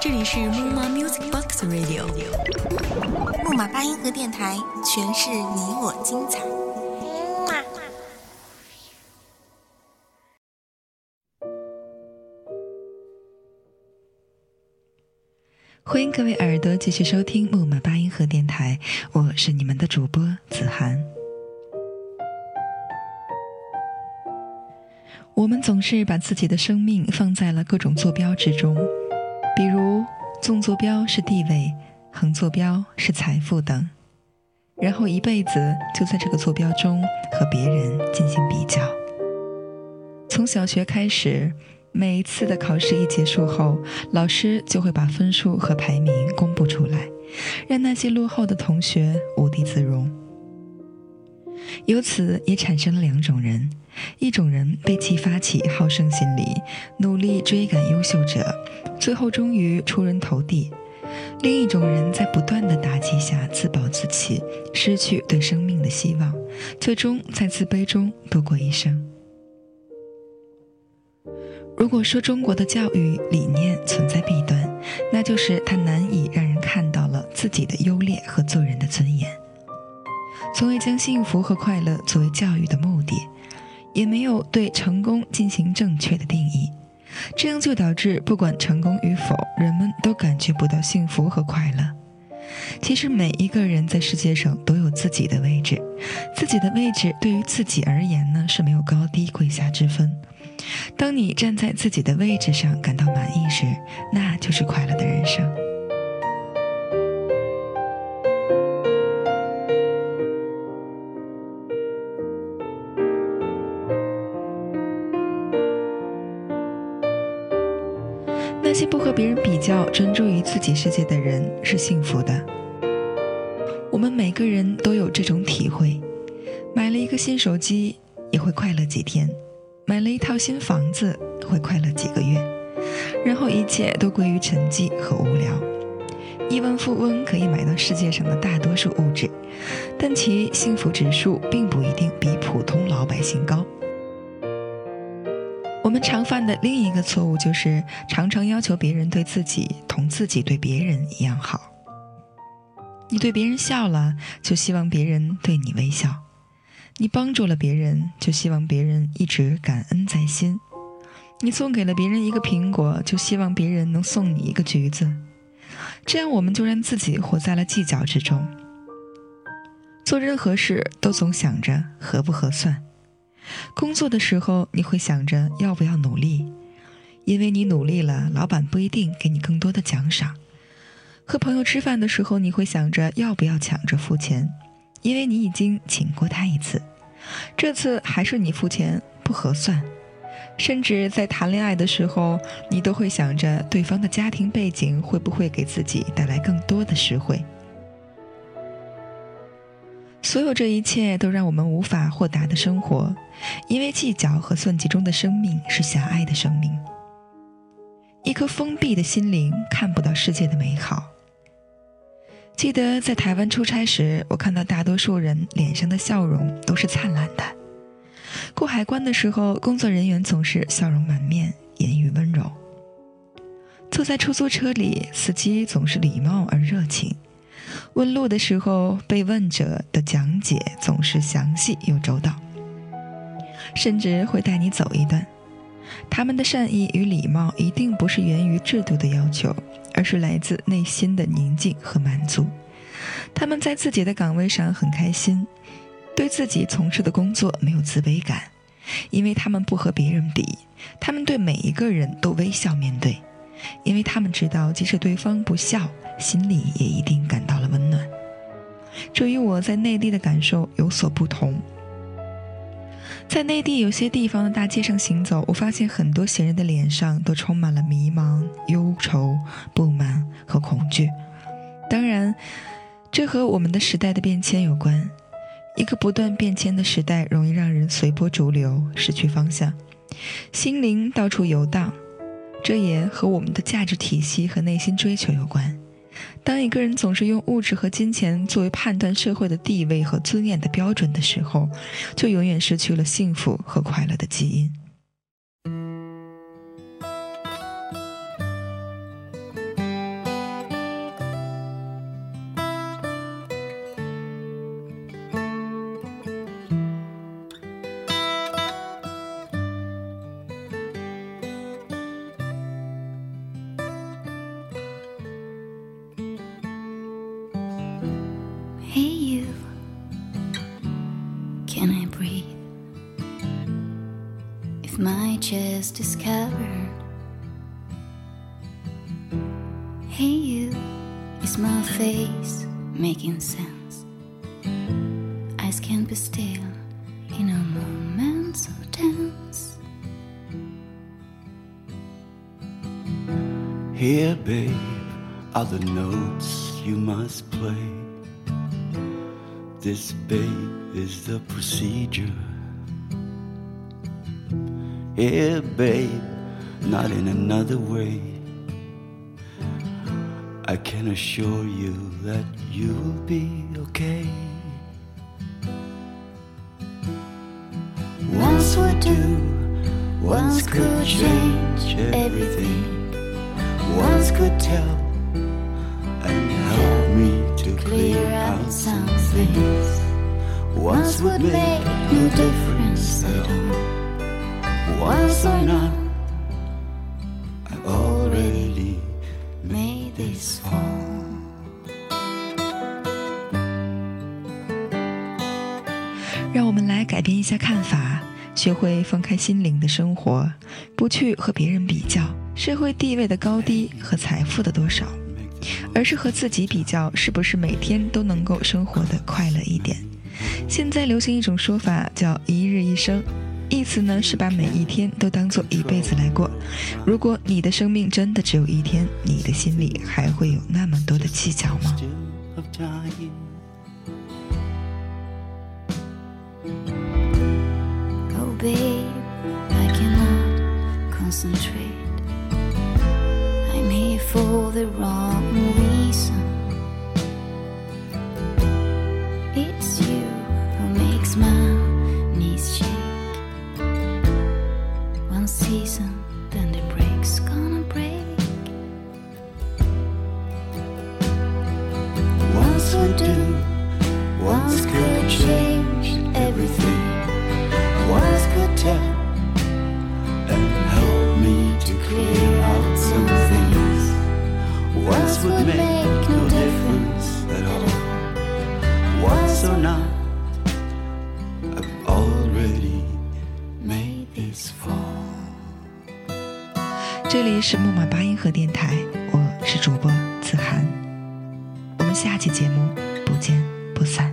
这里是木马 Music Box Radio，木马八音盒电台，诠释你我精彩。欢迎各位耳朵继续收听木马八音盒电台，我是你们的主播子涵。我们总是把自己的生命放在了各种坐标之中，比如纵坐标是地位，横坐标是财富等，然后一辈子就在这个坐标中和别人进行比较。从小学开始，每一次的考试一结束后，老师就会把分数和排名公布出来，让那些落后的同学无地自容。由此也产生了两种人。一种人被激发起好胜心理，努力追赶优秀者，最后终于出人头地；另一种人在不断的打击下自暴自弃，失去对生命的希望，最终在自卑中度过一生。如果说中国的教育理念存在弊端，那就是它难以让人看到了自己的优劣和做人的尊严，从未将幸福和快乐作为教育的目的。也没有对成功进行正确的定义，这样就导致不管成功与否，人们都感觉不到幸福和快乐。其实每一个人在世界上都有自己的位置，自己的位置对于自己而言呢是没有高低贵下之分。当你站在自己的位置上感到满意时，那就是快乐的人生。不和别人比较、专注于自己世界的人是幸福的。我们每个人都有这种体会：买了一个新手机也会快乐几天，买了一套新房子会快乐几个月，然后一切都归于沉寂和无聊。亿万富翁可以买到世界上的大多数物质，但其幸福指数并不一定比普通老百姓高。我们常犯的另一个错误就是，常常要求别人对自己同自己对别人一样好。你对别人笑了，就希望别人对你微笑；你帮助了别人，就希望别人一直感恩在心；你送给了别人一个苹果，就希望别人能送你一个橘子。这样，我们就让自己活在了计较之中，做任何事都总想着合不合算。工作的时候，你会想着要不要努力，因为你努力了，老板不一定给你更多的奖赏；和朋友吃饭的时候，你会想着要不要抢着付钱，因为你已经请过他一次，这次还是你付钱不合算；甚至在谈恋爱的时候，你都会想着对方的家庭背景会不会给自己带来更多的实惠。所有这一切都让我们无法豁达的生活，因为计较和算计中的生命是狭隘的生命。一颗封闭的心灵看不到世界的美好。记得在台湾出差时，我看到大多数人脸上的笑容都是灿烂的。过海关的时候，工作人员总是笑容满面，言语温柔。坐在出租车里，司机总是礼貌而热情。问路的时候，被问者的讲解总是详细又周到，甚至会带你走一段。他们的善意与礼貌一定不是源于制度的要求，而是来自内心的宁静和满足。他们在自己的岗位上很开心，对自己从事的工作没有自卑感，因为他们不和别人比。他们对每一个人都微笑面对，因为他们知道，即使对方不笑。心里也一定感到了温暖。这与我在内地的感受有所不同。在内地有些地方的大街上行走，我发现很多闲人的脸上都充满了迷茫、忧愁、不满和恐惧。当然，这和我们的时代的变迁有关。一个不断变迁的时代，容易让人随波逐流，失去方向，心灵到处游荡。这也和我们的价值体系和内心追求有关。当一个人总是用物质和金钱作为判断社会的地位和尊严的标准的时候，就永远失去了幸福和快乐的基因。Chest discovered. Hey, you, is my face making sense? Eyes can't be still in a moment so tense. Here, babe, are the notes you must play. This, babe, is the procedure. Here, babe, not in another way. I can assure you that you'll be okay. Once would do, once could change everything. Once could tell and help me to clear out some things. Once would make no difference at all. Once or not, I already made this fall. 让我们来改变一下看法，学会放开心灵的生活，不去和别人比较社会地位的高低和财富的多少，而是和自己比较是不是每天都能够生活的快乐一点。现在流行一种说法叫“一日一生”，意思呢是把每一天都当做一辈子来过。如果你的生命真的只有一天，你的心里还会有那么多的计较吗？Oh, babe, I cannot concentrate. I'm here for the wrong reason. Once could change everything. Once could tell and help me to clear out some things. Once would make no difference at all. Once or not, I've already made this fall. 这里是木马八音盒电台，我是主播子涵，我们下期节目不见不散。